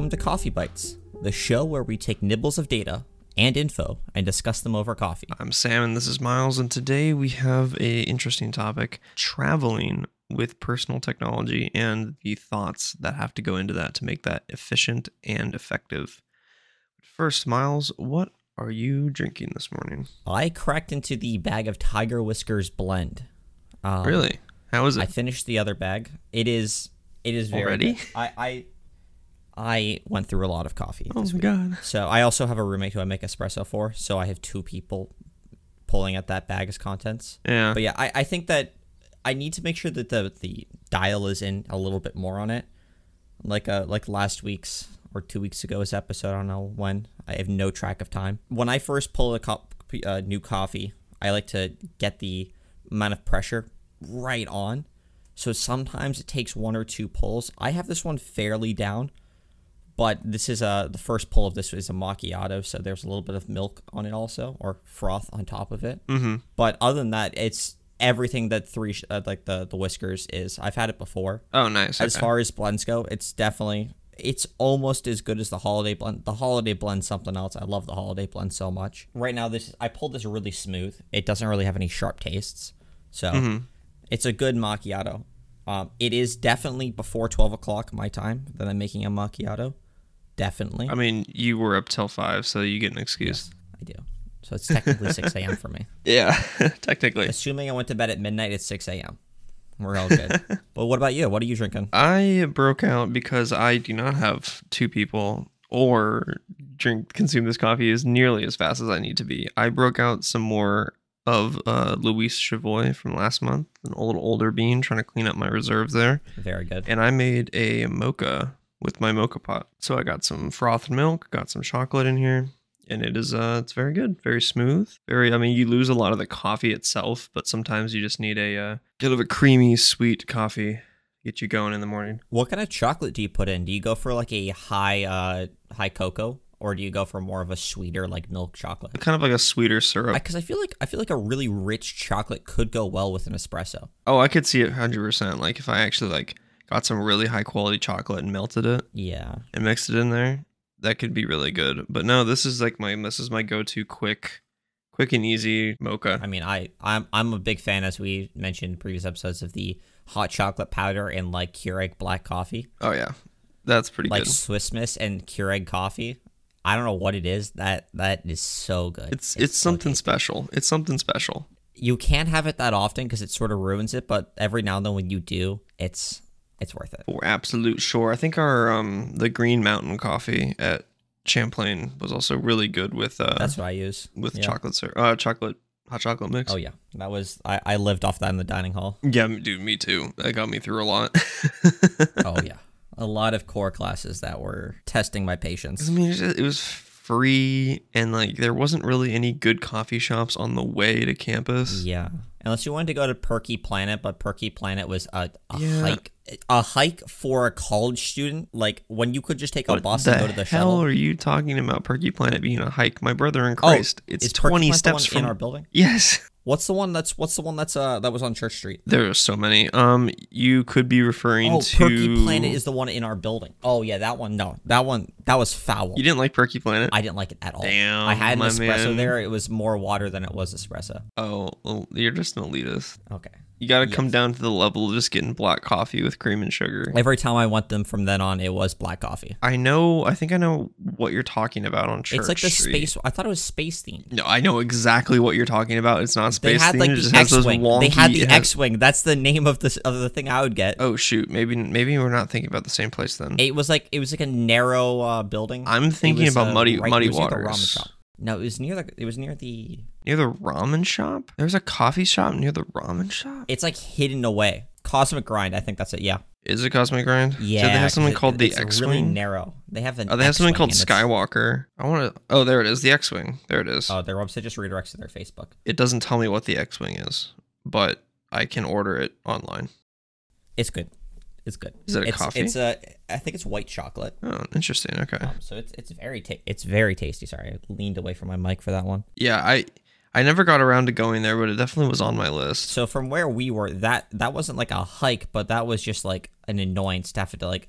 Welcome to Coffee Bites, the show where we take nibbles of data and info and discuss them over coffee. I'm Sam and this is Miles and today we have a interesting topic, traveling with personal technology and the thoughts that have to go into that to make that efficient and effective. First, Miles, what are you drinking this morning? I cracked into the bag of Tiger Whiskers blend. Um, Really? How is it? I finished the other bag. It is it is very Already? I I I went through a lot of coffee. Oh this my week. god. So I also have a roommate who I make espresso for. So I have two people pulling at that bag as contents. Yeah. But yeah, I, I think that I need to make sure that the the dial is in a little bit more on it. Like uh like last week's or two weeks ago's episode. I don't know when. I have no track of time. When I first pull a cup uh, new coffee, I like to get the amount of pressure right on. So sometimes it takes one or two pulls. I have this one fairly down, but this is a the first pull of this is a macchiato, so there's a little bit of milk on it also, or froth on top of it. Mm-hmm. But other than that, it's everything that three uh, like the the whiskers is. I've had it before. Oh nice. As okay. far as blends go, it's definitely it's almost as good as the holiday blend. The holiday blend something else. I love the holiday blend so much. Right now, this I pulled this really smooth. It doesn't really have any sharp tastes, so Mm-hmm. it's a good macchiato. Um, it is definitely before twelve o'clock my time that I'm making a macchiato. Definitely, I mean, you were up till five, so you get an excuse. I do. So it's technically six a.m. for me. Yeah, technically. Assuming I went to bed at midnight, it's 6 a.m. We're all good. but what about you? What are you drinking? I broke out because I do not have two people or drink consume this coffee as nearly as fast as I need to be. I broke out some more of uh, Luis Chasoy from last month, an old older bean, trying to clean up my reserves there, Very good. and I made a mocha with my moka pot. So I got some frothed milk, got some chocolate in here. And it is uh it's very good, very smooth. Very I mean you lose a lot of the coffee itself, but sometimes you just need a uh, kind of a creamy sweet coffee to get you going in the morning. What kind of chocolate do you put in? Do you go for like a high uh high cocoa or do you go for more of a sweeter like milk chocolate? kind of like a sweeter syrup. Because I, feel like I feel like a really rich chocolate could go well with an espresso. oh, I could see it hundred percent. Like if I actually like got some really high quality chocolate and melted it Yeah. and mixed it in there, that could be really good. But no, this is like my this is my go to quick, quick and easy mocha. I mean, I I'm I'm a big fan as we mentioned in previous episodes of the hot chocolate powder and like Keurig black coffee, Oh yeah, that's pretty like good. Swiss Miss and Keurig coffee. I don't know what it is that that is so good. It's it's, so something special. It's something special. you can't have it that often because it sort of ruins it. But every now and then when you do, it's it's worth it. For absolute sure. I think our um the Green Mountain coffee at Champlain was also really good with uh That's what I use with Yeah. chocolate syrup, uh chocolate hot chocolate mix. Oh yeah, that was I, I lived off that in the dining hall. Yeah, dude, me too. That got me through a lot. Oh yeah, a lot of core classes that were testing my patience. I mean, it was, just- it was free, and like there wasn't really any good coffee shops on the way to campus. Yeah, unless you wanted to go to Perky Planet, but Perky Planet was a, a Yeah. hike, a hike for a college student. Like when you could just take a What bus and go to the hell shuttle. are you talking about? Perky Planet being a hike, my brother in Oh, Christ. it's is twenty steps one from in our building. Yes, What's the one that's What's the one that's uh that was on Church Street? there are so many. Um, you could be referring Oh, to Perky Planet is the one in our building. Oh yeah, that one. No, that one that was foul. You didn't like Perky Planet? I didn't like it at all. Damn, I had an espresso man. there. It was more water than it was espresso. oh, well, you're just an elitist. Okay. You got to come down to the level of just getting black coffee with cream and sugar. Every time I went them from then on, it was black coffee. I know. I think I know what you're talking about on Church it's like the Street. space. I thought it was space themed. No, I know exactly what you're talking about. It's not space. They had themed. like the those X-wing. wonky. They had the has- X-wing. That's the name of the of the thing I would get. Oh shoot, maybe maybe we're not thinking about the same place then. It was like it was like a narrow uh, building. I'm thinking was, about uh, muddy right- muddy it was near the ramen waters. shop. No, it was near the. It was near the. Near the ramen shop? There's a coffee shop near the ramen shop. It's like hidden away. Cosmic Grind. I think that's it. Yeah. Is it Cosmic Grind? Yeah. So they have something called the X-wing. Really narrow. They have an. oh, they have something called Skywalker. I want to. Oh, there it is. The X-wing. There it is. Oh, their website just redirects to their Facebook. it doesn't tell me what the X-wing is, but I can order it online. It's good. It's good. Is it a it's, coffee? It's a. I think it's white chocolate. Oh, interesting. Okay. Um, so it's it's very ta- it's very tasty. Sorry, I leaned away from my mic for that one. Yeah, I I never got around to going there, but it definitely was on my list. So from where we were, that that wasn't like a hike, but that was just like an annoyance to have to like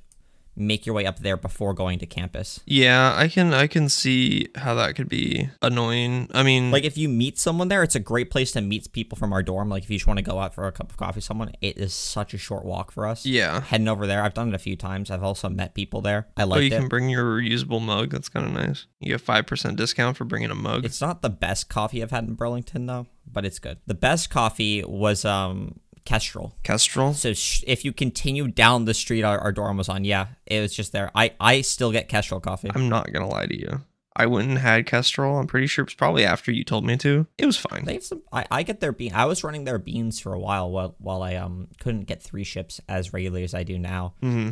make your way up there before going to campus. Yeah, I can I can see how that could be annoying. I mean, Like if you meet someone there, it's a great place to meet people from our dorm. Like if you just want to go out for a cup of coffee, someone it is such a short walk for us. yeah. Heading over there, I've done it a few times. I've also met people there. I like. Oh, you it. can bring your reusable mug. That's kind of nice. You get five percent discount for bringing a mug. It's not the best coffee I've had in Burlington though, but it's good. The best coffee was um Kestrel. Kestrel. So sh- if you continue down the street our, our dorm was on, yeah, it was just there. I I still get Kestrel coffee. I'm not gonna lie to you. I went and had Kestrel. I'm pretty sure it's probably after you told me to. It was fine. They have some. I, I get their bean. I was running their beans for a while while while I um couldn't get three ships as regularly as I do now. hmm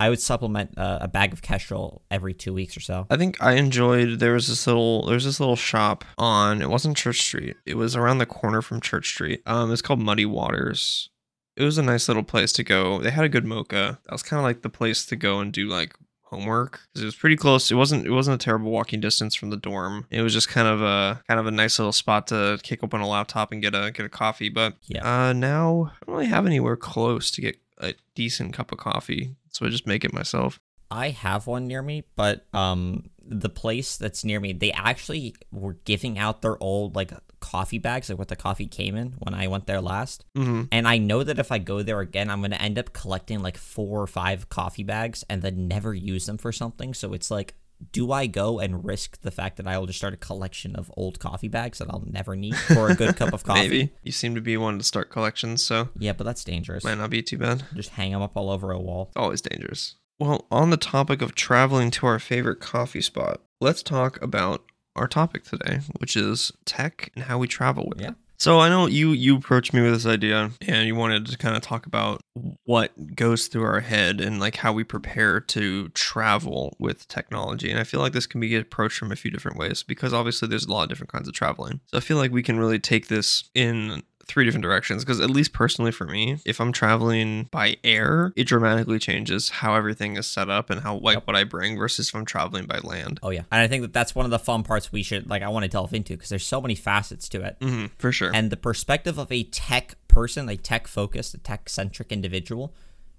I would supplement uh, a bag of Kestrel every two weeks or so. I think I enjoyed. There was this little. There's this little shop on. It wasn't Church Street. It was around the corner from Church Street. Um, it's called Muddy Waters. It was a nice little place to go. They had a good mocha. That was kind of like the place to go and do like homework 'Cause it was pretty close. It wasn't. It wasn't a terrible walking distance from the dorm. It was just kind of a kind of a nice little spot to kick open a laptop and get a get a coffee. But Yeah. uh, now I don't really have anywhere close to get a decent cup of coffee, so I just make it myself. I have one near me, but um, the place that's near me, they actually were giving out their old like coffee bags, like what the coffee came in when I went there last. hmm And I know that if I go there again, I'm gonna end up collecting like four or five coffee bags and then never use them for something. So it's like, do I go and risk the fact that I will just start a collection of old coffee bags that I'll never need for a good cup of coffee? Maybe you seem to be one to start collections, so Yeah, but that's dangerous. might not be too bad. Just hang them up all over a wall. Always dangerous. Well, on the topic of traveling to our favorite coffee spot, let's talk about our topic today, which is tech and how we travel with Yeah. it. So I know you you approached me with this idea and you wanted to kind of talk about what goes through our head and like how we prepare to travel with technology. And I feel like this can be approached from a few different ways because obviously there's a lot of different kinds of traveling. So I feel like we can really take this in three different directions because at least personally for me if i'm traveling by air it dramatically changes how everything is set up and how like what i bring versus if i'm traveling by land Oh yeah, and I think that that's one of the fun parts we should like. I want to delve into because there's so many facets to it. hmm for sure and the perspective of a tech person, a tech focused, a tech centric individual,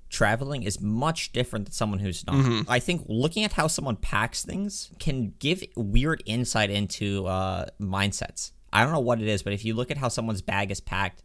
traveling is much different than someone who's not. Mhm. I think looking at how someone packs things can give weird insight into uh, mindsets. I don't know what it is, but if you look at how someone's bag is packed,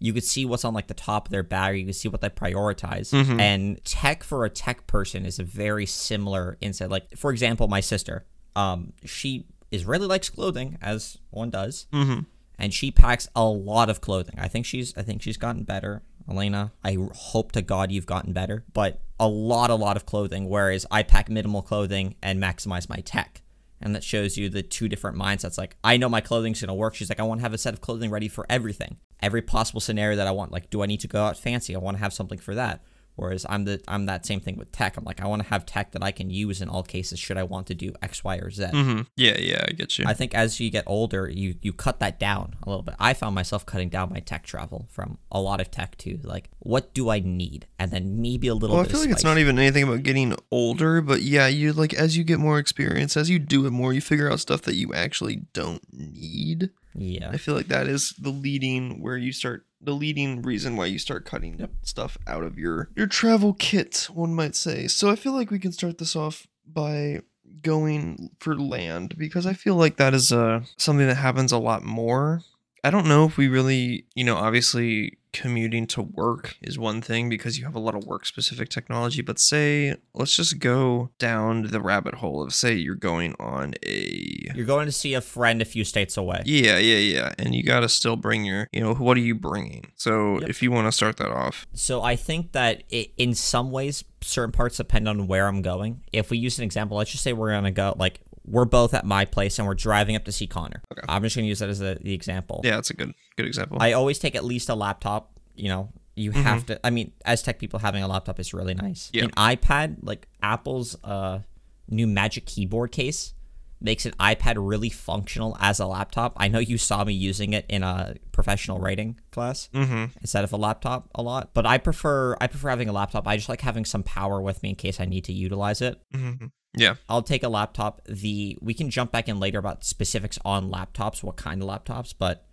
you could see what's on like the top of their bag, you can see what they prioritize. Mhm. And tech for a tech person is a very similar insight. Like, for example, my sister, um, she is really likes clothing, as one does hmm and she packs a lot of clothing. I think she's I think she's gotten better. Elena, I hope to God you've gotten better, but a lot a lot of clothing whereas I pack minimal clothing and maximize my tech. And that shows you the two different mindsets. Like I know my clothing's to work. She's like I want to have a set of clothing ready for everything. Every possible scenario that I want. Like do I need to go out fancy? I want to have something for that. Whereas I'm the I'm that same thing with tech. I'm like I want to have tech that I can use in all cases should I want to do X, Y, or Z. hmm yeah yeah i get you I think as you get older, you you cut that down a little bit. I found myself cutting down my tech travel from a lot of tech to like, what do I need, and then maybe a little. well, I feel of like it's not even anything about getting older, but yeah, you like as you get more experience, as you do it more, you figure out stuff that you actually don't need. Yeah, I feel like that is the leading where you start the leading reason why you start cutting stuff out of your your travel kit, one might say. So I feel like we can start this off by going for land because I feel like that is uh something that happens a lot more. I don't know if we really, you know, obviously commuting to work is one thing because you have a lot of work specific technology, but say let's just go down the rabbit hole of say you're going on a you're going to see a friend a few states away. yeah, yeah, yeah. And you got to still bring your, you know, what are you bringing? So Yep. if you want to start that off. So I think that it, in some ways, certain parts depend on where I'm going. If we use an example, let's just say we're gonna go like we're both at my place and we're driving up to see Connor. Okay. I'm just gonna use that as the, the example. Yeah, that's a good good example. I always take at least a laptop. You know, you have to. I mean, as tech people, having a laptop is really nice. Yeah. An iPad, like Apple's uh, new Magic Keyboard case, makes an iPad really functional as a laptop. I know you saw me using it in a professional writing class mm-hmm. instead of a laptop a lot, but I prefer I prefer having a laptop. I just like having some power with me in case I need to utilize it. Mm-hmm. Yeah. I'll take a laptop. The we can jump back in later about specifics on laptops, what kind of laptops, but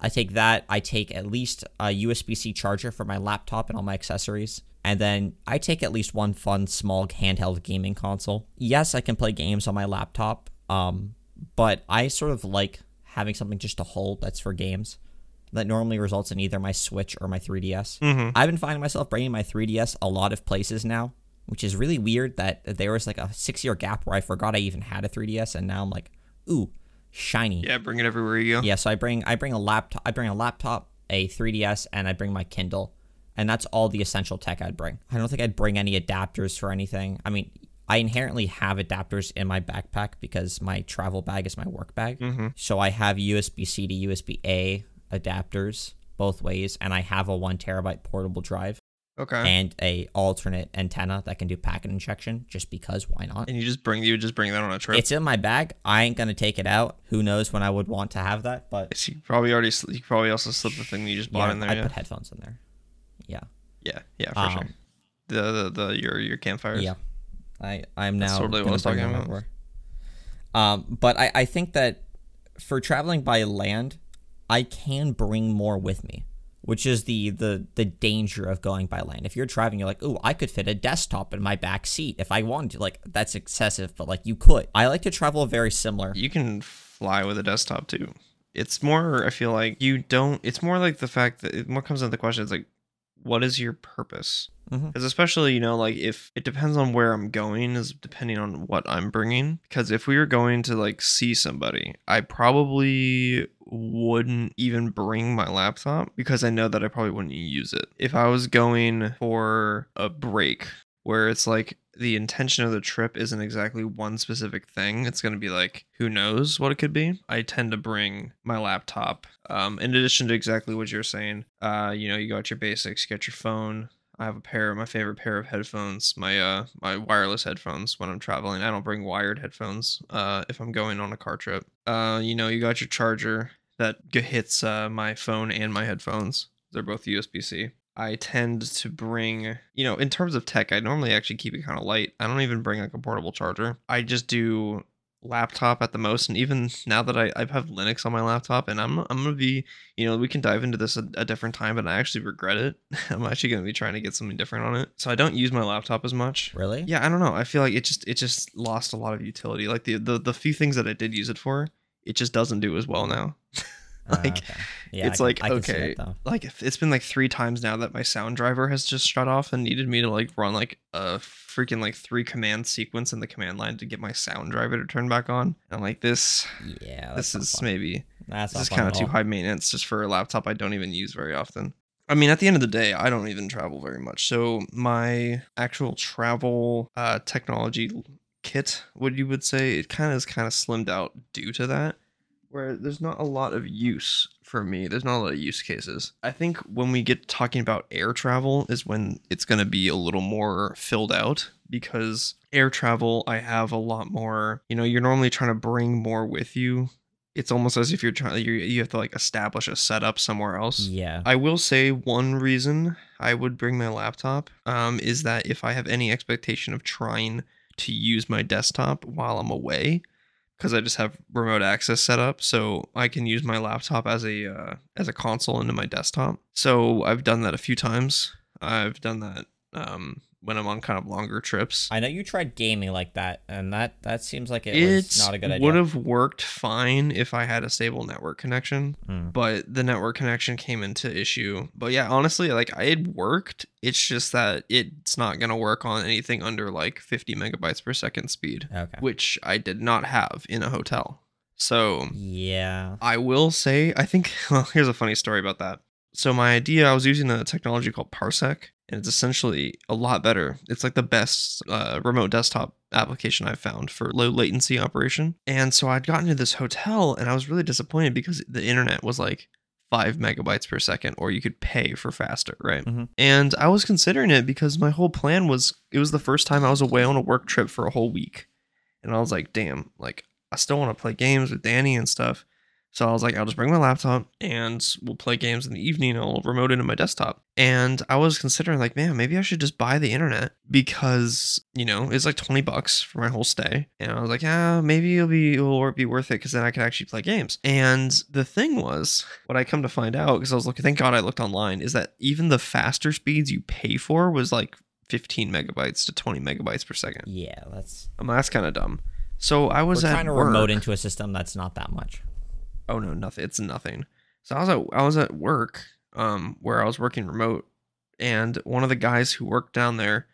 I take that. I take at least a USB C charger for my laptop and all my accessories. And then I take at least one fun small handheld gaming console. Yes, I can play games on my laptop, um, but I sort of like having something just to hold that's for games. That normally results in either my Switch or my 3DS. Mm-hmm. I've been finding myself bringing my 3DS a lot of places now, which is really weird that there was like a six year gap where I forgot I even had a 3DS, and now I'm like, ooh, shiny. Yeah, bring it everywhere you go. Yeah, so I bring I bring a laptop, I bring a laptop, a 3DS, and I bring my Kindle, and that's all the essential tech I'd bring. I don't think I'd bring any adapters for anything. I mean, I inherently have adapters in my backpack because my travel bag is my work bag. Mm-hmm. So I have USB C to USB A adapters both ways, and I have a one terabyte portable drive Okay. and a alternate antenna that can do packet injection. Just because, why not? And you just bring you would just bring that on a trip. It's in my bag. I ain't gonna take it out. Who knows when I would want to have that? But you probably already you probably also slipped the thing you just bought yeah, in there. I Yeah. put headphones in there. Yeah, yeah, yeah, for Um, sure. The, the the your your campfires. yeah. I I'm now. That's totally what I was talking about. Um, but I I think that for traveling by land, I can bring more with me, which is the the the danger of going by land. If you're driving, you're like, oh, I could fit a desktop in my back seat if I wanted to. Like that's excessive, but like you could. I like to travel very similar. You can fly with a desktop too. It's more. I feel like you don't. It's more like the fact that it more comes into the question. It's like, what is your purpose? Mm-hmm. Because especially you know, like if it depends on where I'm going, is depending on what I'm bringing. Because if we were going to like see somebody, I probably wouldn't even bring my laptop because I know that I probably wouldn't use it. If I was going for a break where it's like the intention of the trip isn't exactly one specific thing. It's going to be like, who knows what it could be. I tend to bring my laptop. Um, in addition to exactly what you're saying, uh, you know, you got your basics, you got your phone. I have a pair, my favorite pair of headphones, my uh, my wireless headphones when I'm traveling. I don't bring wired headphones uh, if I'm going on a car trip. Uh, you know, you got your charger that hits uh, my phone and my headphones. They're both USB C. I tend to bring, you know, in terms of tech, I normally actually keep it kind of light. I don't even bring like a portable charger. I just do laptop at the most. And even now that I, I have Linux on my laptop, and I'm I'm gonna be, you know, we can dive into this a, a different time, but I actually regret it. I'm actually gonna be trying to get something different on it. So I don't use my laptop as much. Really? Yeah, I don't know. I feel like it just it just lost a lot of utility. Like the the, the few things that I did use it for, it just doesn't do as well now. Like, okay. yeah, it's I like, can okay, though. like it's been like three times now that my sound driver has just shut off and needed me to like run like a freaking like three command sequence in the command line to get my sound driver to turn back on. And I'm like this Yeah, this is fun. maybe That's this is kind of too high maintenance just for a laptop I don't even use very often. I mean, at the end of the day, I don't even travel very much. So my actual travel uh, technology kit, what you would say, it kind of is kind of slimmed out due to that, where there's not a lot of use for me. There's not a lot of use cases. I think when we get talking about air travel is when it's going to be a little more filled out because air travel, I have a lot more. You know, you're normally trying to bring more with you it's almost as if you're trying you you have to like establish a setup somewhere else. Yeah. I will say one reason I would bring my laptop um, is that if I have any expectation of trying to use my desktop while I'm away, because I just have remote access set up, so I can use my laptop as a uh, as a console into my desktop. So I've done that a few times. I've done that um, when I'm on kind of longer trips. I know you tried gaming like that, and that that seems like it was not a good idea. It would have worked fine if I had a stable network connection. Mm. but the network connection came into issue. But yeah, honestly, like I had worked. It's just that it's not gonna work on anything under like 50 megabytes per second speed, Okay. which I did not have in a hotel. So Yeah. I will say, I think. Well, here's a funny story about that. So my idea, I was using a technology called Parsec, and it's essentially a lot better. It's like the best uh, remote desktop application I've found for low latency operation. And so I'd gotten to this hotel, and I was really disappointed because the internet was like five megabytes per second, or you could pay for faster, right? Mhm. And I was considering it because my whole plan was it was the first time I was away on a work trip for a whole week, and I was like, damn, like I still want to play games with Danny and stuff. So I was like, I'll just bring my laptop and we'll play games in the evening. I'll remote into my desktop. And I was considering, like, man, maybe I should just buy the internet because, you know, it's like 20 bucks for my whole stay. And I was like, yeah, maybe it'll be, it'll be worth it because then I can actually play games. And the thing was, what I come to find out, because I was looking, thank God I looked online, is that even the faster speeds you pay for was like 15 megabytes to 20 megabytes per second. Yeah, that's. Um, that's kind of dumb. So I was We're at trying to work. remote into a system that's not that much. Oh no nothing it's nothing. So i was at i was at work um where i was working remote and one of the guys who worked down there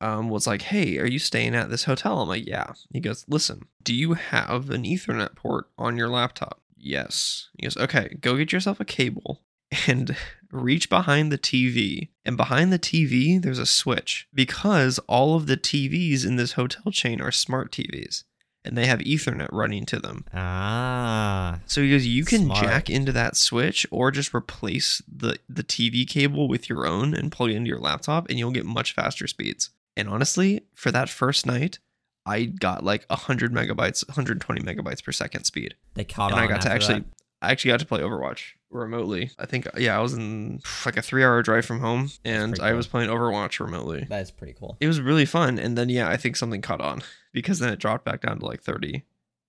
um was like hey are you staying at this hotel? I'm like yeah. He goes listen do you have an ethernet port on your laptop? Yes. He goes okay go get yourself a cable and reach behind the TV. And behind the TV, there's a switch because all of the TVs in this hotel chain are smart TVs and they have Ethernet running to them. Ah, So he goes, you can Smart. jack into that switch or just replace the the TV cable with your own and plug it into your laptop, and you'll get much faster speeds. And honestly, for that first night, I got like 100 megabytes, 120 megabytes per second speed, they caught and on. And I got to actually, that. I actually got to play Overwatch remotely. I think, yeah, I was in like a three hour drive from home, and pretty I cool. was playing Overwatch remotely. That is pretty cool. It was really fun, and then yeah, I think something caught on because then it dropped back down to like 30.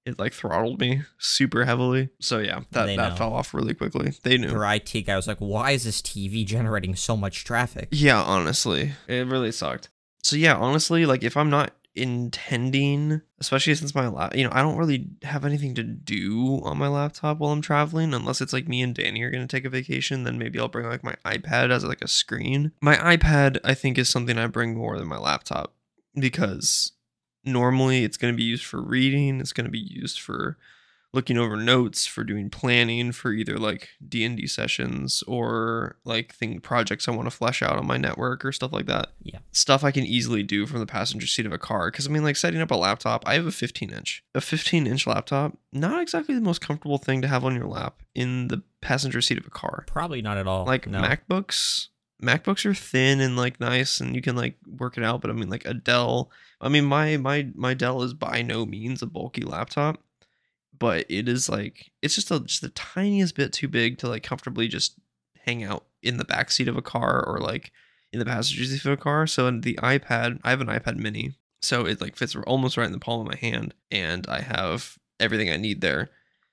It like throttled me super heavily. So yeah, that They that know. fell off really quickly. They knew. Their IT guy was like, "Why is this TV generating so much traffic?" Yeah, honestly, it really sucked. So yeah, honestly, like if I'm not intending, especially since my lap, you know, I don't really have anything to do on my laptop while I'm traveling, unless it's like me and Danny are gonna take a vacation. Then maybe I'll bring like my iPad as like a screen. My iPad, I think, is something I bring more than my laptop because normally it's going to be used for reading it's going to be used for looking over notes for doing planning for either like d&d sessions or like thing projects i want to flesh out on my network or stuff like that Yeah. stuff i can easily do from the passenger seat of a car because i mean like setting up a laptop i have a 15 inch a 15 inch laptop not exactly the most comfortable thing to have on your lap in the passenger seat of a car Probably not at all. like no. MacBooks. MacBooks are thin and like nice, and you can like work it out. But I mean, like a Dell. I mean, my my my Dell is by no means a bulky laptop, but it is like it's just a just the tiniest bit too big to like comfortably just hang out in the back seat of a car or like in the passenger seat of a car. So in the iPad, I have an iPad Mini, so it like fits almost right in the palm of my hand, and I have everything I need there.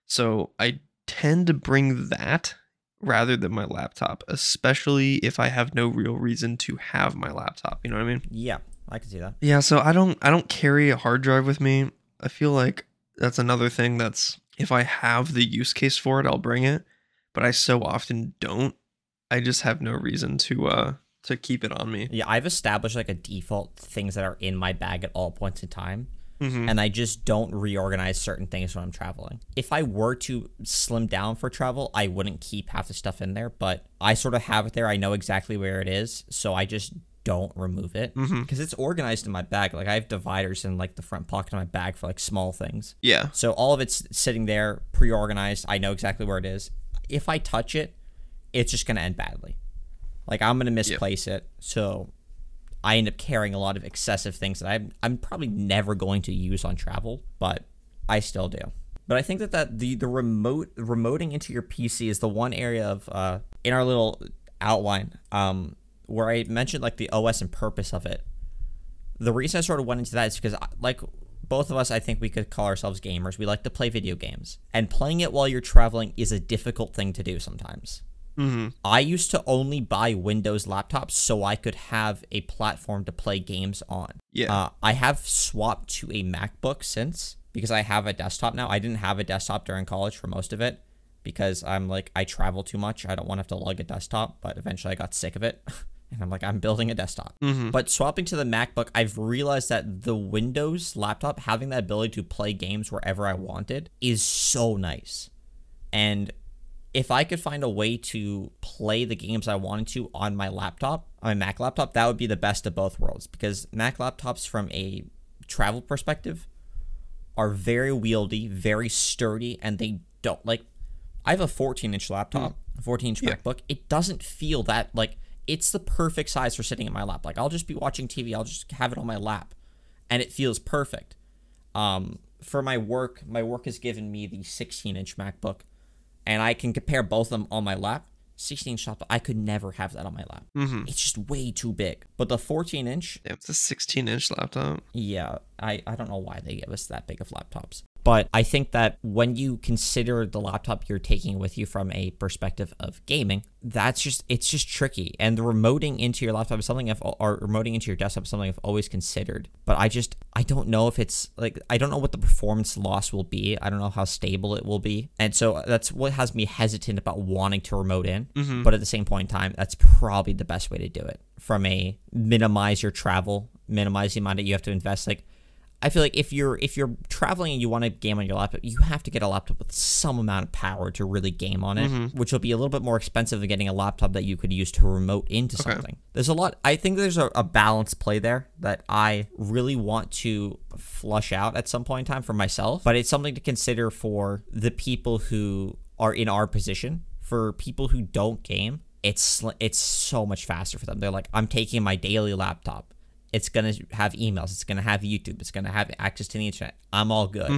So I tend to bring that rather than my laptop, especially if I have no real reason to have my laptop. You know what I mean? Yeah, I can see that. Yeah, so I don't I don't carry a hard drive with me. I feel like that's another thing that's if I have the use case for it, I'll bring it, but I so often don't. I just have no reason to uh to keep it on me. Yeah, I've established like a default things that are in my bag at all points in time. Mhm. and I just don't reorganize certain things when I'm traveling. If I were to slim down for travel, I wouldn't keep half the stuff in there, but I sort of have it there. I know exactly where it is, so I just don't remove it because it's organized in my bag. Like I have dividers in like the front pocket of my bag for like small things. Yeah. So all of it's sitting there, pre-organized. I know exactly where it is. If I touch it, it's just gonna end badly. Like I'm gonna misplace it. So I end up carrying a lot of excessive things that I'm I'm probably never going to use on travel, but I still do. But I think that, that the the remote remoting into your PC is the one area of uh in our little outline um where I mentioned like the OS and purpose of it. The reason I sort of went into that is because I- like both of us I think we could call ourselves gamers. We like to play video games. And playing it while you're traveling is a difficult thing to do sometimes. Mm-hmm. I used to only buy Windows laptops so I could have a platform to play games on. Yeah. Uh, I have swapped to a MacBook since because I have a desktop now. I didn't have a desktop during college for most of it because I'm like, I travel too much. I don't want to have to lug a desktop, but eventually I got sick of it. And I'm like, I'm building a desktop. Mhm. But swapping to the MacBook, I've realized that the Windows laptop, having that ability to play games wherever I wanted, is so nice. And if I could find a way to play the games I wanted to on my laptop, on my Mac laptop, that would be the best of both worlds. Because Mac laptops, from a travel perspective, are very wieldy, very sturdy, and they don't like. I have a 14 inch laptop, a 14 inch Yeah. MacBook. It doesn't feel that like it's the perfect size for sitting in my lap. Like I'll just be watching TV, I'll just have it on my lap, and it feels perfect. Um, for my work, my work has given me the 16 inch MacBook, and I can compare both of them on my lap. 16 inch laptop, I could never have that on my lap. Mm-hmm. It's just way too big. But the 14 inch, Yeah, it's a 16 inch laptop. yeah, I, I don't know why they give us that big of laptops. But I think that when you consider the laptop you're taking with you from a perspective of gaming, that's just it's just tricky. And the remoting into your laptop is something I've or remoting into your desktop is something I've always considered. But I just I don't know if it's like I don't know what the performance loss will be. I don't know how stable it will be. And so that's what has me hesitant about wanting to remote in. Mm-hmm. But at the same point in time, that's probably the best way to do it. From a minimize your travel, minimize the amount that you have to invest. Like I feel like if you're if you're traveling and you want to game on your laptop, you have to get a laptop with some amount of power to really game on it, Mm-hmm. which will be a little bit more expensive than getting a laptop that you could use to remote into Okay. something. There's a lot. I think there's a, a balanced play there that I really want to flush out at some point in time for myself, but it's something to consider for the people who are in our position. For people who don't game, it's sl- it's so much faster for them. They're like, I'm taking my daily laptop. It's gonna have emails. It's gonna have YouTube. It's gonna have access to the internet. I'm all good.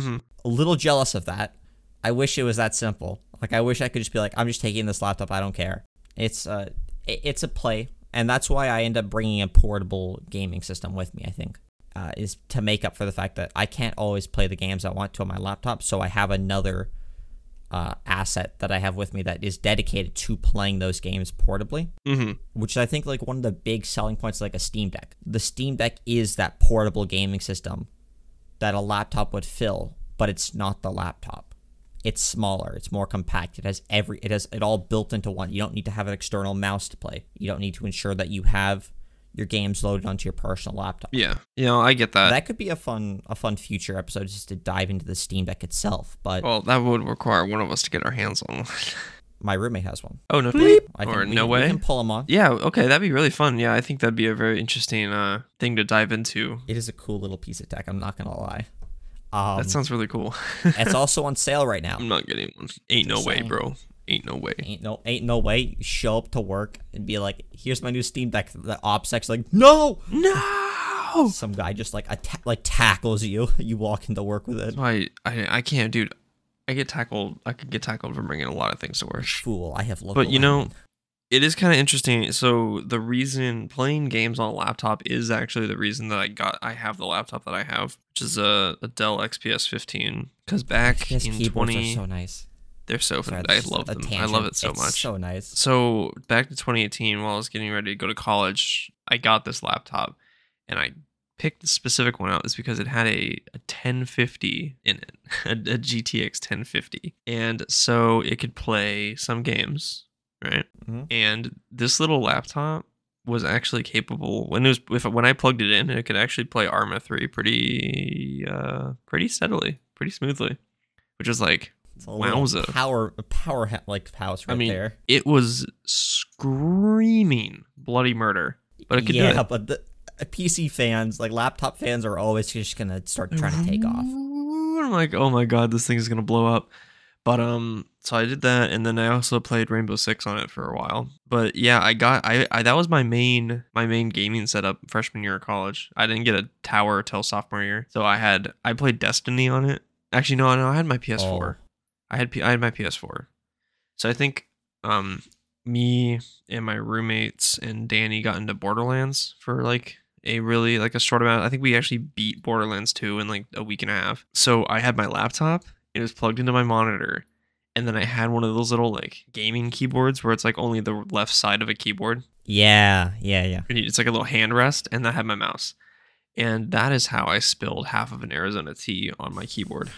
A little jealous of that. I wish it was that simple. Like I wish I could just be like, I'm just taking this laptop. I don't care. It's uh, it's a play, and that's why I end up bringing a portable gaming system with me. I think uh, is to make up for the fact that I can't always play the games I want to on my laptop. So I have another uh, asset that I have with me that is dedicated to playing those games portably Mm-hmm. which I think like one of the big selling points like a Steam Deck. The Steam Deck is that portable gaming system that a laptop would fill, but it's not the laptop. It's smaller, it's more compact. It has every it has it all built into one. You don't need to have an external mouse to play. You don't need to ensure that you have your games loaded onto your personal laptop. Yeah. You know, I get that. That could be a fun a fun future episode just to dive into the Steam Deck itself, but well, that would require one of us to get our hands on one. my roommate has one. oh, no bleep. I think Or we, no we way. can pull them on. Yeah, okay, that'd be really fun. Yeah, I think that'd be a very interesting uh thing to dive into. It is a cool little piece of tech, I'm not gonna lie. Um, that sounds really cool. it's also on sale right now. I'm not getting one. Ain't no Just way, bro. Ain't no way. Ain't no ain't no way you show up to work and be like, "Here's my new Steam Deck." The OPSEC's like, "No!" No. Some guy just like atta- like tackles you. You walk into work with it. I I I can't, dude. I get tackled. I could get tackled for bringing a lot of things to work. Fool! I have looked. But you know, it is kind of interesting. So the reason playing games on a laptop is actually the reason that I got I have the laptop that I have, which is a, a Dell XPS 15. Because back his in keyboards 20, are so nice. They're so fun. I love them. I love it so It's much. So nice. So back to 2018, while I was getting ready to go to college, I got this laptop, and I picked the specific one out is because it had a, a 1050 in it, a, a GTX 1050, and so it could play some games, right? Mhm. And this little laptop was actually capable when it was if when I plugged it in, it could actually play Arma 3 pretty uh pretty steadily, pretty smoothly, which is like It's a Wowza. Power, a power like house right I mean, there. it was screaming bloody murder, but it could yeah, do it. but the uh, PC fans, like laptop fans, are always just gonna start trying to take off. I'm like, oh my god, this thing is gonna blow up. But um, so I did that, and then I also played Rainbow Six on it for a while. But yeah, I got I, I that was my main my main gaming setup freshman year of college. I didn't get a tower till sophomore year, so I had I played Destiny on it. Actually, no, no, I had my PS4. Oh. I had P- I had my PS4. So I think um me and my roommates and Danny got into Borderlands for like a really like a short amount. I think we actually beat Borderlands 2 in like a week and a half. So I had my laptop, it was plugged into my monitor, and then I had one of those little like gaming keyboards where it's like only the left side of a keyboard. Yeah, yeah, yeah. It's like a little hand rest, and I had my mouse. And that is how I spilled half of an Arizona tea on my keyboard.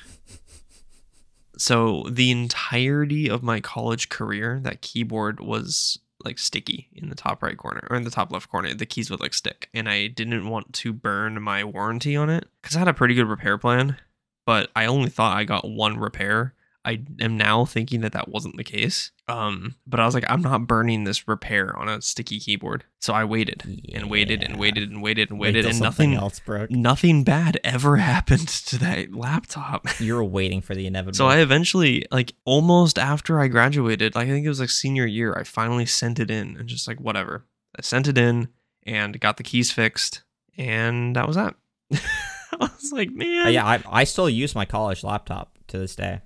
So the entirety of my college career, that keyboard was like sticky in the top right corner or in the top left corner. The keys would like stick, and I didn't want to burn my warranty on it because I had a pretty good repair plan, but I only thought I got one repair. I am now thinking that that wasn't the case. Um, but I was like, I'm not burning this repair on a sticky keyboard. So I waited and waited and waited and waited and waited, and nothing, else broke. nothing bad ever happened to that laptop. You were waiting for the inevitable. So I eventually, like, almost after I graduated, like I think it was like senior year, I finally sent it in and just like whatever. I sent it in and got the keys fixed, and that was that. I was like, man, Uh, yeah, I, I still use my college laptop to this day.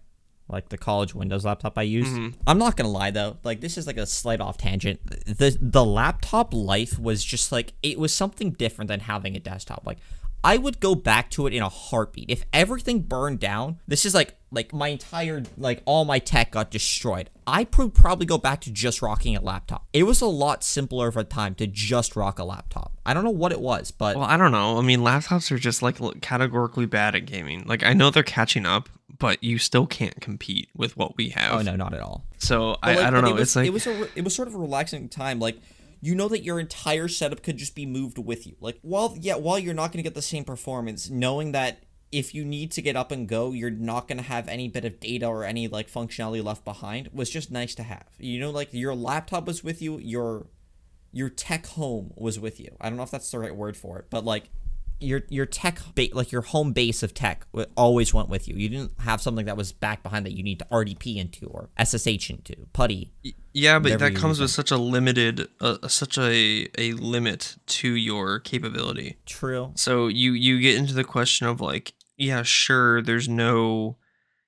Like the college Windows laptop I used. Mhm. I'm not gonna lie though, like this is like a slight off tangent. The the laptop life was just like it was something different than having a desktop. Like I would go back to it in a heartbeat. If everything burned down, this is like like my entire like all my tech got destroyed. I would probably go back to just rocking a laptop. It was a lot simpler of a time to just rock a laptop. I don't know what it was, but Well, I don't know. I mean, laptops are just like categorically bad at gaming. Like I know they're catching up, but you still can't compete with what we have. oh no, not at all. So I, like, I don't know. It was, it's like it was a it was sort of a relaxing time. Like you know that your entire setup could just be moved with you. Like while yeah, while you're not going to get the same performance, knowing that if you need to get up and go, you're not going to have any bit of data or any like functionality left behind was just nice to have. You know, like your laptop was with you, your your tech home was with you. I don't know if that's the right word for it, but like your your tech ba- like your home base of tech wa- always went with you. You didn't have something that was back behind that you need to RDP into or SSH into, putty. yeah, but that comes with such a limited, uh, such a a limit to your capability. True. So you you get into the question of like, yeah, sure, there's no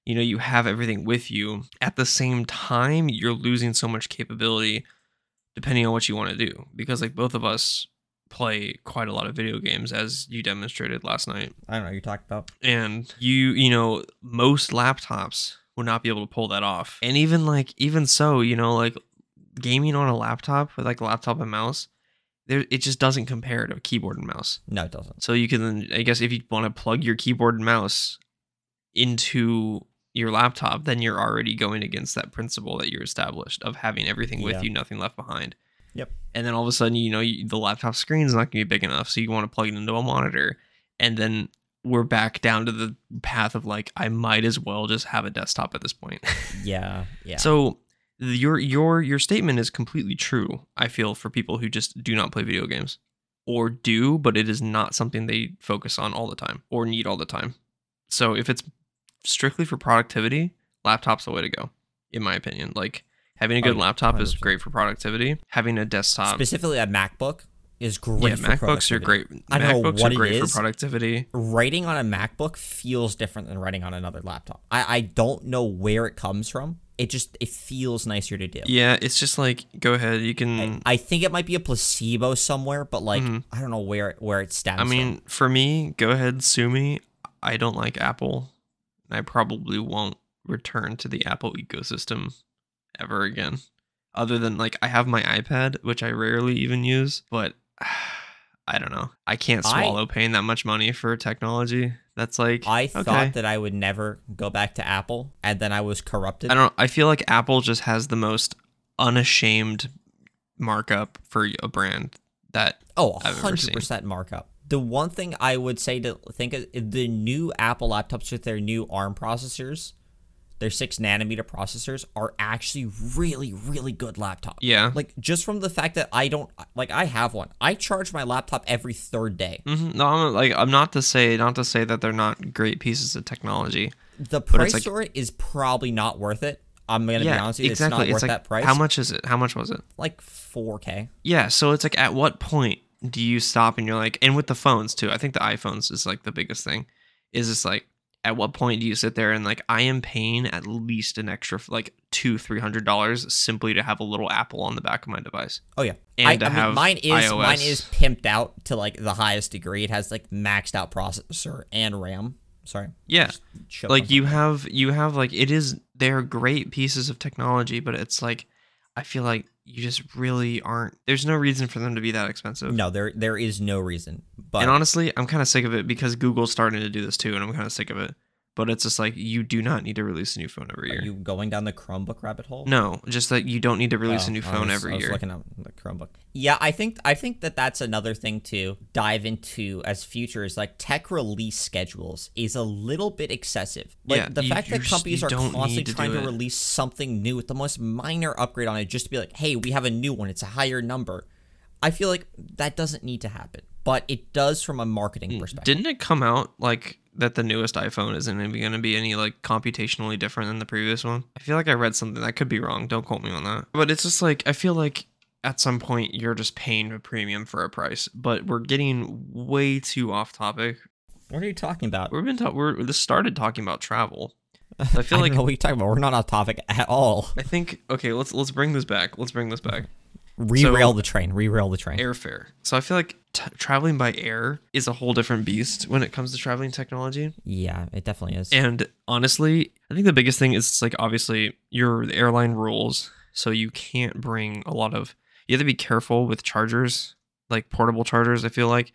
you know, you have everything with you. At the same time, you're losing so much capability depending on what you want to do because like both of us play quite a lot of video games as you demonstrated last night. I don't know you talked about. And you, you know, most laptops would not be able to pull that off. And even like even so, you know, like gaming on a laptop with like a laptop and mouse, there it just doesn't compare to a keyboard and mouse. No, it doesn't. So you can, I guess, if you want to plug your keyboard and mouse into your laptop, then you're already going against that principle that you're established of having everything with Yeah. you, nothing left behind. Yep. And then all of a sudden, you know, you, the laptop screen's not going to be big enough, so you want to plug it into a monitor, and then we're back down to the path of like, I might as well just have a desktop at this point. Yeah, yeah. So your your your statement is completely true. I feel for people who just do not play video games or do, but it is not something they focus on all the time or need all the time. So if it's strictly for productivity, laptop's the way to go, in my opinion. Like having a Oh, good yeah, laptop is 100%. great for productivity. Having a desktop, Specifically, a MacBook is great. yeah, for MacBooks are productivity. great. I don't know MacBooks what are great is. for productivity. Writing on a MacBook feels different than writing on another laptop. I, I don't know where it comes from. It just it feels nicer to do. Yeah, it's just like go ahead, you can. I think it might be a placebo somewhere, but like Mhm. I don't know where it- where it stems I mean, for me, go ahead, sue me. I don't like Apple. I probably won't return to the Apple ecosystem ever again. Other than like I have my iPad, which I rarely even use, but I don't know. I can't I- swallow paying that much money for technology. That's like. I thought that I would never go back to Apple, and then I was corrupted. I don't I feel like Apple just has the most unashamed markup for a brand that Oh, I've ever seen. 100% markup. The one thing I would say to think of the new Apple laptops with their new ARM processors, their 6 nanometer processors are actually really really good laptops. yeah. Like just from the fact that I don't like I have one. I charge my laptop every third day. Mm-hmm. No, I'm like I'm not to say not to say that they're not great pieces of technology. The it's price like- for it is probably not worth it. I'm going to be honest with you, exactly. it's not worth like that price. how much is it? How much was it? Like 4k. Yeah, so it's like at what point do you stop and you're like, and with the phones too. I think the iPhones is like the biggest thing. Is this like at what point do you sit there and like I am paying at least an extra like two three hundred dollars simply to have a little Apple on the back of my device? Oh yeah. And I, to I mean, have mine is mine is pimped out to like the highest degree. It has like maxed out processor and RAM. Sorry. Yeah, like you have you have like it is they're great pieces of technology, but it's like I feel like you just really aren't. There's no reason for them to be that expensive. No, there there is no reason. But and honestly, I'm kind of sick of it because Google's starting to do this too, and I'm kind of sick of it. But it's just like you do not need to release a new phone every are year. you going down the Chromebook rabbit hole? no, just that you don't need to release Oh, a new phone was- every I was year. looking at the Chromebook. Yeah, I think I think that that's another thing to dive into as futures. Like tech release schedules is a little bit excessive. Like Yeah, the you- fact you that companies are constantly to trying to release something new with the most minor upgrade on it, just to be like, hey, we have a new one. It's a higher number. I feel like that doesn't need to happen, but it does from a marketing hmm. perspective. Didn't it come out like that the newest iPhone isn't going to be any like computationally different than the previous one? I feel like I read something that could be wrong. Don't quote me on that. But it's just like I feel like at some point you're just paying a premium for a price. But we're getting way too off topic. What are you talking about? We've been ta- we're this started talking about travel. I feel I like what you're talking about. We're not off topic at all. I think okay, let's let's bring this back. Let's bring this back. Re-rail the train. Re-rail the train. Airfare. So I feel like t- traveling by air is a whole different beast when it comes to traveling technology. Yeah, it definitely is. And honestly, I think the biggest thing is like obviously your the airline rules, so you can't bring a lot of. You have to be careful with chargers, like portable chargers. I feel like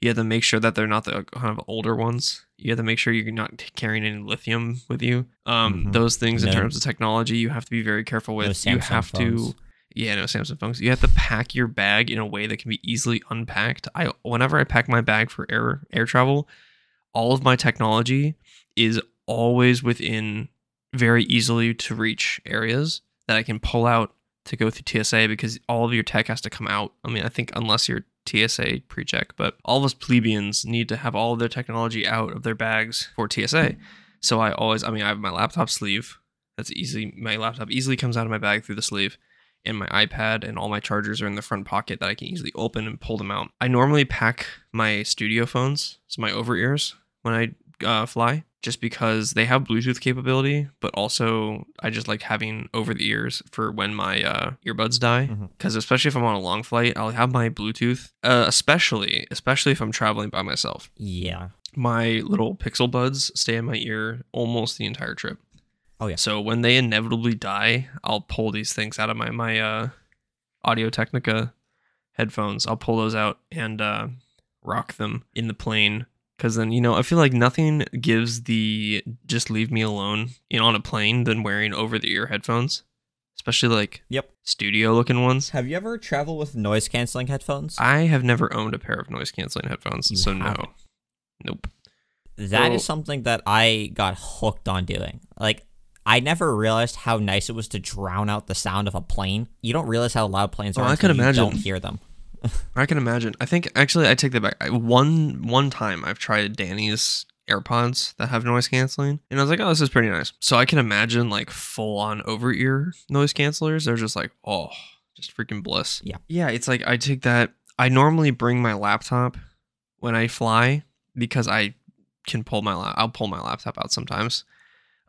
you have to make sure that they're not the kind of older ones. You have to make sure you're not carrying any lithium with you. Um, Mhm. those things in terms of technology, you have to be very careful with. you have phones. to. Yeah, no Samsung phones. You have to pack your bag in a way that can be easily unpacked. I whenever I pack my bag for air air travel, all of my technology is always within very easily to reach areas that I can pull out to go through TSA because all of your tech has to come out. I mean, I think unless you're TSA pre-check, but all of us plebeians need to have all of their technology out of their bags for TSA. So I always, I mean, I have my laptop sleeve. That's easily my laptop easily comes out of my bag through the sleeve, and my iPad and all my chargers are in the front pocket that I can easily open and pull them out. I normally pack my studio phones, so my over ears, when I uh, fly, just because they have Bluetooth capability, but also I just like having over the ears for when my uh, earbuds die. Because especially if I'm on a long flight, I'll have my Bluetooth, uh, especially especially if I'm traveling by myself. yeah. My little Pixel buds stay in my ear almost the entire trip. Oh, yeah. So when they inevitably die, I'll pull these things out of my my uh, Audio Technica headphones. I'll pull those out and uh, rock them in the plane. Because then you know, I feel like nothing gives the just leave me alone in on a plane than wearing over the ear headphones, especially like Yep. studio looking ones. Have you ever traveled with noise canceling headphones? I have never owned a pair of noise canceling headphones, You so no, haven't. nope. That is So- something that I got hooked on doing. Like, I never realized how nice it was to drown out the sound of a plane. You don't realize how loud planes Oh, are I until can you imagine. don't hear them. I can imagine. I think actually I take that back. I, one one time I've tried Danny's AirPods that have noise canceling, and I was like, oh, this is pretty nice. So I can imagine like full on over ear noise cancelers. They're just like, oh, just freaking bliss. Yeah. yeah. It's like I take that. I normally bring my laptop when I fly because I can pull my la- I'll pull my laptop out sometimes.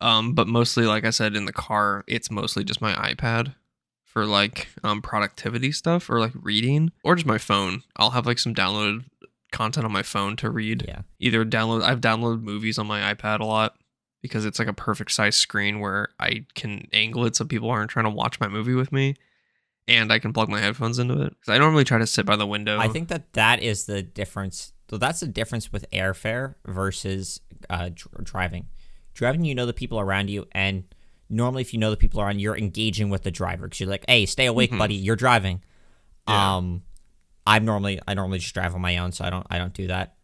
Um, but mostly, like I said, in the car, it's mostly just my iPad for like um productivity stuff or like reading or just my phone. I'll have like some downloaded content on my phone to read. Yeah. Either download I've downloaded movies on my iPad a lot because it's like a perfect size screen where I can angle it so people aren't trying to watch my movie with me and I can plug my headphones into it. Cuz I normally try to sit by the window. I think that that is the difference. So that's the difference with airfare versus uh, dr- driving. Driving, you know the people around you, and normally, if you know the people around, you, you're engaging with the driver because you're like, "Hey, stay awake, Mhm. buddy. You're driving." Yeah. Um, I'm normally I normally just drive on my own, so I don't I don't do that.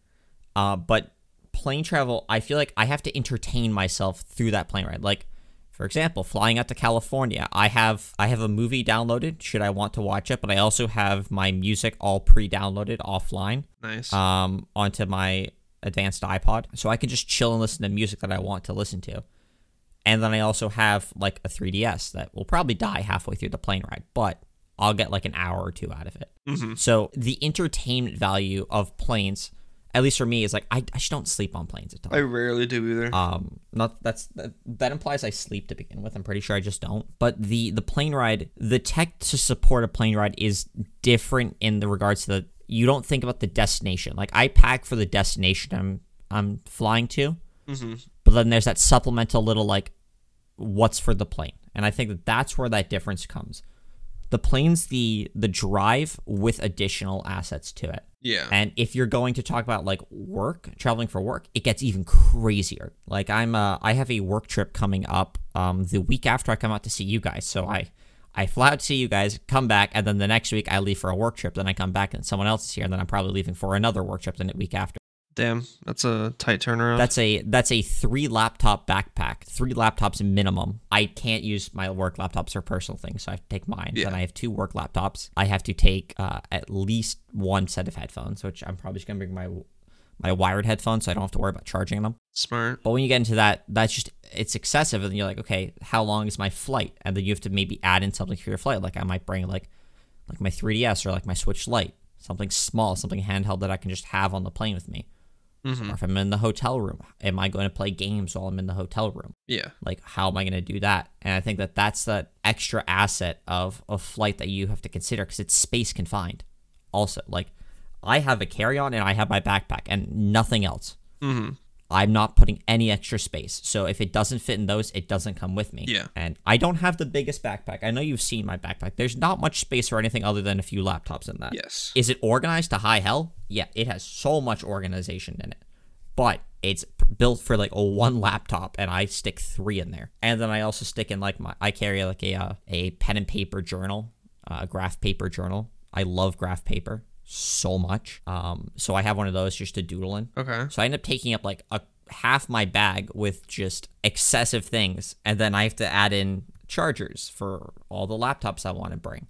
Uh, but plane travel, I feel like I have to entertain myself through that plane ride. Like, for example, flying out to California, I have I have a movie downloaded should I want to watch it, but I also have my music all pre-downloaded offline nice. um, onto my advanced iPod, so I can just chill and listen to music that I want to listen to. And then I also have like a 3DS that will probably die halfway through the plane ride, but I'll get like an hour or two out of it. Mhm. So the entertainment value of planes, at least for me, is like I, I just don't sleep on planes at all. I rarely do either. Um, not that's that, that implies I sleep to begin with. I'm pretty sure I just don't. But the the plane ride, the tech to support a plane ride is different in the regards to the. You don't think about the destination. Like I pack for the destination I'm I'm flying to, Mhm. but then there's that supplemental little like, what's for the plane, and I think that that's where that difference comes. The plane's the the drive with additional assets to it. Yeah. And if you're going to talk about like work, traveling for work, it gets even crazier. Like I'm uh I have a work trip coming up um the week after I come out to see you guys. So I I fly out to see you guys, come back, and then the next week I leave for a work trip, then I come back and someone else is here, and then I'm probably leaving for another work trip the week after. Damn, that's a tight turnaround. That's a that's a three laptop backpack, three laptops minimum. I can't use my work laptops for personal things, so I have to take mine. Yeah. Then I have two work laptops. I have to take uh, at least one set of headphones, which I'm probably just gonna bring my my wired headphones, so I don't have to worry about charging them. smart. But when you get into that, that's just it's excessive, and you're like, okay, how long is my flight? And then you have to maybe add in something for your flight. Like I might bring like like my 3ds or like my Switch Lite, something small, something handheld that I can just have on the plane with me. Mhm. Or if I'm in the hotel room, am I going to play games while I'm in the hotel room? Yeah. Like, how am I going to do that? And I think that that's that extra asset of a flight that you have to consider because it's space confined. Also, like, I have a carry on and I have my backpack and nothing else. hmm I'm not putting any extra space. So if it doesn't fit in those, it doesn't come with me. Yeah. And I don't have the biggest backpack. I know you've seen my backpack. There's not much space for anything other than a few laptops in that. Yes. Is it organized to high hell? Yeah, it has so much organization in it. But it's built for like a one laptop and I stick 3 in there. And then I also stick in like my I carry like a uh, a pen and paper journal, uh, a graph paper journal. I love graph paper so much. Um so I have one of those just to doodle in. Okay. So I end up taking up like a half my bag with just excessive things, and then I have to add in chargers for all the laptops I want to bring.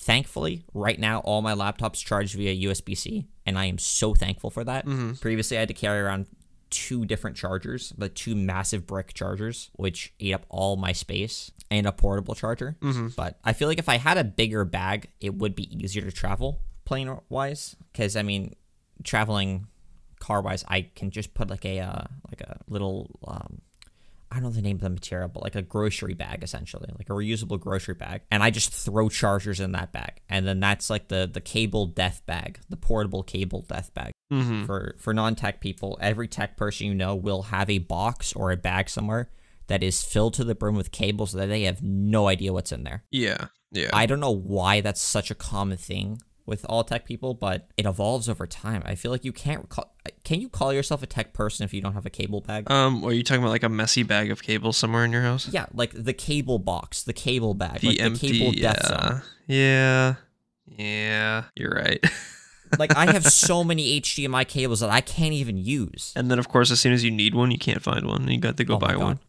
Thankfully, right now all my laptops charge via USB C, and I am so thankful for that. Previously, I had to carry around two different chargers, the two massive brick chargers, which ate up all my space, and a portable charger. But I feel like if I had a bigger bag, it would be easier to travel plane wise. Because I mean, traveling car wise, I can just put like a uh, like a little um, I don't know the name of the material, but like a grocery bag essentially, like a reusable grocery bag, and I just throw chargers in that bag, and then that's like the the cable death bag, the portable cable death bag. hmm For for non tech people, every tech person you know will have a box or a bag somewhere that is filled to the brim with cables that they have no idea what's in there. Yeah. Yeah. I don't know why that's such a common thing with all tech people, but it evolves over time. I feel like you can't call, can you call yourself a tech person if you don't have a cable bag? um, are you talking about like a messy bag of cables somewhere in your house? yeah, like the cable box, the cable bag, The like empty. the cable death zone. yeah. Yeah. Yeah. You're right. Like I have so many HDMI cables that I can't even use. and then of course, as soon as you need one, you can't find one. and You got to go Oh buy one.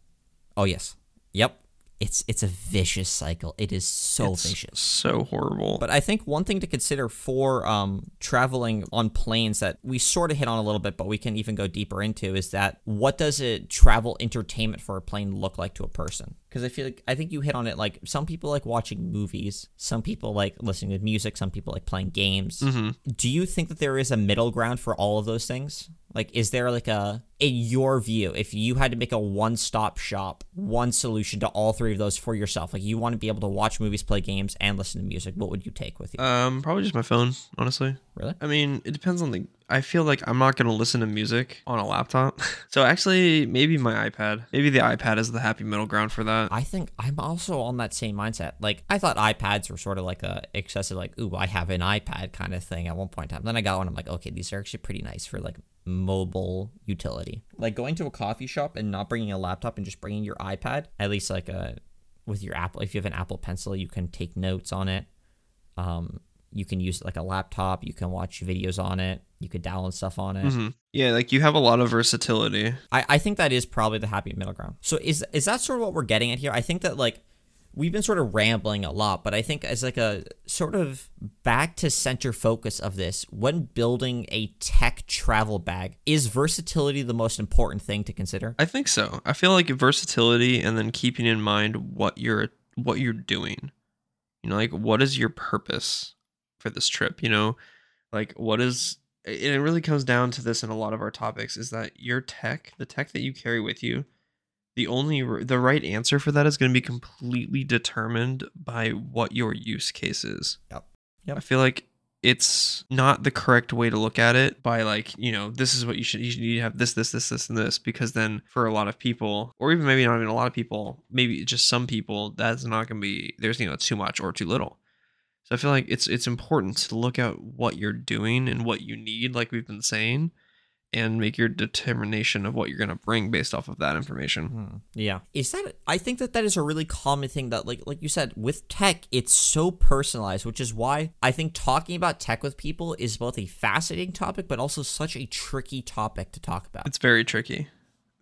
Oh yes. Yep. It's it's a vicious cycle. It is so It's vicious. So horrible. But I think one thing to consider for um, traveling on planes that we sort of hit on a little bit, but we can even go deeper into is that what does a travel entertainment for a plane look like to a person? Because I feel like I think you hit on it. Like some people like watching movies, some people like listening to music, some people like playing games. hmm Do you think that there is a middle ground for all of those things? Like, is there like a, in your view, if you had to make a one stop shop, one solution to all three of those for yourself, like you want to be able to watch movies, play games, and listen to music, what would you take with you? Um, probably just my phone, honestly. really? I mean, it depends on the. I feel like I'm not gonna listen to music on a laptop. so actually, maybe my iPad. Maybe the iPad is the happy middle ground for that. I think I'm also on that same mindset. Like, I thought iPads were sort of like a excessive, like, ooh, I have an iPad kind of thing at one point in time. Then I got one. I'm like, okay, these are actually pretty nice for like mobile utility. Like going to a coffee shop and not bringing a laptop and just bringing your iPad, at least like a with your Apple. If you have an Apple Pencil, you can take notes on it. Um, you can use like a laptop. You can watch videos on it. You could download stuff on it. hmm Yeah, like you have a lot of versatility. I, I think that is probably the happy middle ground. So is is that sort of what we're getting at here? I think that like we've been sort of rambling a lot, but I think as like a sort of back to center focus of this, when building a tech travel bag, is versatility the most important thing to consider? I think so. I feel like versatility and then keeping in mind what you're what you're doing. You know, like what is your purpose for this trip? You know, like what is and it really comes down to this in a lot of our topics is that your tech, the tech that you carry with you, the only the right answer for that is going to be completely determined by what your use case is. Yep. Yep. I feel like it's not the correct way to look at it by like you know this is what you should you should need to have this this this this and this because then for a lot of people or even maybe not even a lot of people maybe just some people that's not going to be there's you know too much or too little so i feel like it's it's important to look at what you're doing and what you need like we've been saying and make your determination of what you're going to bring based off of that information Hmm. Yeah. Is that I think that that is a really common thing that like like you said with tech it's so personalized, which is why I think talking about tech with people is both a fascinating topic but also such a tricky topic to talk about. it's very tricky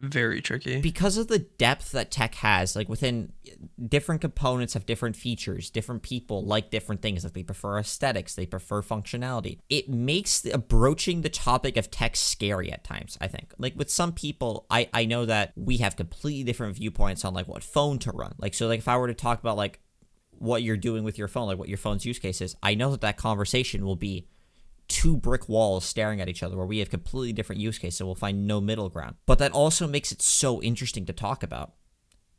very tricky. Because of the depth that tech has like within different components have different features different people like different things. Like they prefer aesthetics they prefer functionality. It makes the, broaching the topic of tech scary at times i think. Like with some people i i know that we have completely different viewpoints on like what phone to run. Like so like if i were to talk about like what you're doing with your phone like what your phone's use case is i know that that conversation will be two brick walls staring at each other where we have completely different use cases. So we'll find no middle ground. But that also makes it so interesting to talk about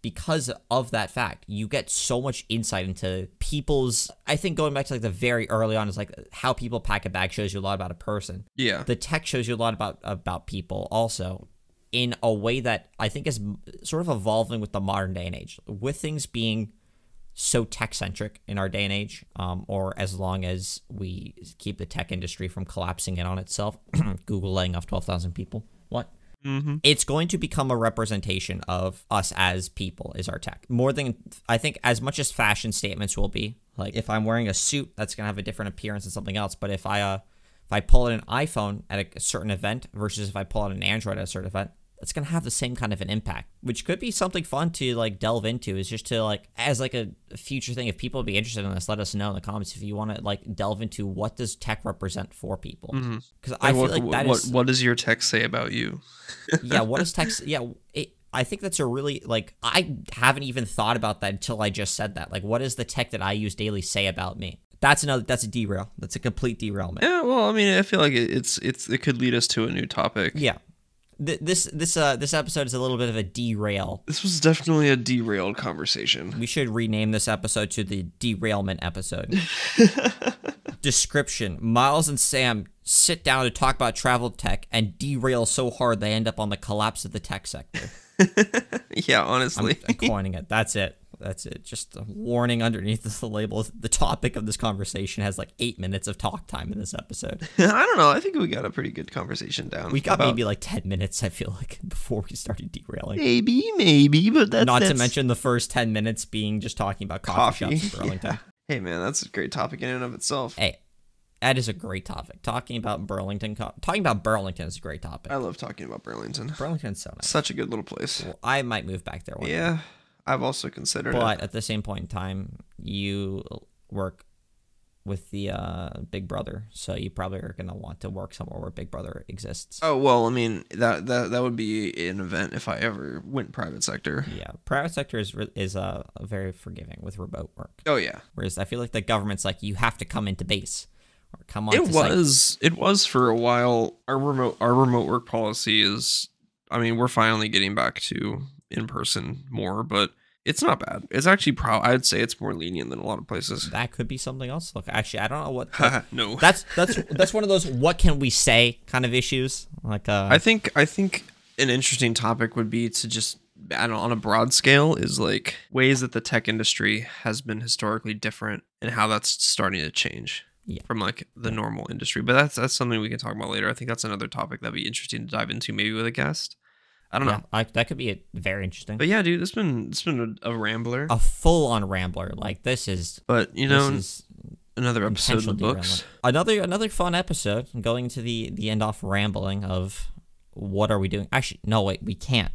because of that fact you get so much insight into people's i think going back to like the very early on is like how people pack a bag shows you a lot about a person Yeah. the tech shows you a lot about about people also in a way that i think is sort of evolving with the modern day and age with things being so tech centric in our day and age um, or as long as we keep the tech industry from collapsing in on itself google laying off 12000 people. What? Mm-hmm. it's going to become a representation of us as people is our tech. More than i think as much as fashion statements will be like if i'm wearing a suit that's going to have a different appearance than something else. But if i uh if i pull out an iphone at a, a certain event versus if i pull out an android at a certain event it's going to have the same kind of an impact which could be something fun to like delve into is just to like as like a future thing if people would be interested in this let us know in the comments if you want to like delve into what does tech represent for people. Mm-hmm. Because i feel like that is what, what does your tech say about you? yeah what is text yeah it, i think that's a really like i haven't even thought about that until i just said that like what does the tech that i use daily say about me? That's another that's a derail that's a complete derailment. Yeah, well, I mean, I feel like it, it's it's it could lead us to a new topic. yeah Th- this this uh this episode is a little bit of a derail This was definitely a derailed conversation. we should rename this episode to the derailment episode description miles and sam sit down to talk about travel tech and derail so hard they end up on the collapse of the tech sector yeah, honestly. I'm coining it. That's it. That's it. Just a warning underneath the label. The topic of this conversation has like eight minutes of talk time in this episode. I don't know. I think we got a pretty good conversation down. We got about- maybe like 10 minutes, I feel like, before we started derailing. maybe, maybe, but that's Not to mention the first 10 minutes being just talking about coffee, coffee. shops in Burlington. Yeah. Hey, man, that's a great topic in and of itself. Hey, that is a great topic. Talking about Burlington, co- talking about Burlington is a great topic. I love talking about Burlington. Burlington's so nice. Such a good little place. Well, I might move back there one day. Yeah, I've also considered it. But at the same point in time, you work with the uh, Big Brother, so you probably are gonna want to work somewhere where Big Brother exists. Oh well, I mean that that that would be an event if I ever went private sector. Yeah, private sector is is uh, very forgiving with remote work, Oh yeah, whereas I feel like the government's like you have to come into base or come on. it to site. was it was for a while. Our remote our remote work policy is. I mean, we're finally getting back to in person more, but it's not bad. It's actually pro. I'd say it's more lenient than a lot of places. That could be something else. Look, actually, I don't know what. like, no, that's that's that's one of those what can we say kind of issues. Like uh, I think I think an interesting topic would be to just I don't know, on a broad scale is like ways that the tech industry has been historically different and how that's starting to change Yeah. from like the normal industry. But that's that's something we can talk about later. I think that's another topic that'd be interesting to dive into maybe with a guest. I don't yeah, know. I, that could be a, very interesting. But yeah, dude, it's been it's been a, a rambler. a full on rambler. Like this is but you know, another episode in the books. Another another fun episode. Going to the the end off rambling of what are we doing? Actually, no, wait, we can't.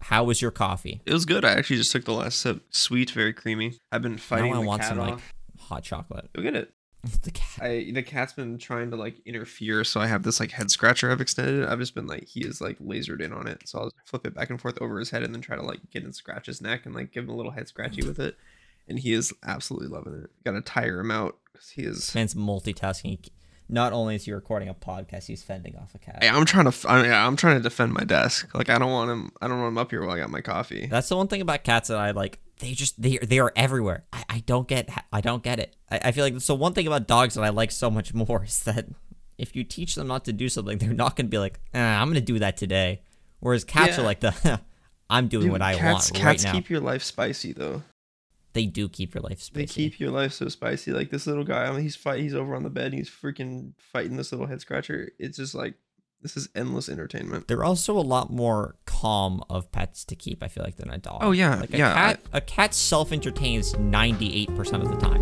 How was your coffee? It was good. I actually just took the last sip. Sweet, very creamy. I've been fighting now I want some off. like hot chocolate. Go get it. The cat. I the cat's been trying to like interfere, so I have this like head scratcher I've extended. I've just been like he is like lasered in on it, so I'll flip it back and forth over his head and then try to like get and scratch his neck and like give him a little head scratchy with it, and he is absolutely loving it. Got to tire him out because he is. Man's multitasking. Not only is he recording a podcast, he's fending off a cat. Hey, I'm trying to. I, yeah, I'm trying to defend my desk. Like I don't want him. I don't want him up here while I got my coffee. That's the one thing about cats that I like. They just they they are everywhere. I, I don't get I don't get it. I, I feel like so one thing about dogs that I like so much more is that if you teach them not to do something, they're not gonna be like, eh, I'm gonna do that today. Whereas cats are like the I'm doing Dude, what I cats, want cats right now. keep your life spicy though. they do keep your life spicy. They keep your life so spicy. Like this little guy, I mean, he's fight. He's over on the bed. And he's freaking fighting this little head scratcher. It's just like this is endless entertainment. They're also a lot more calm of pets to keep. I feel like than a dog. Oh, yeah, like a yeah, cat. A cat self entertains ninety eight percent of the time.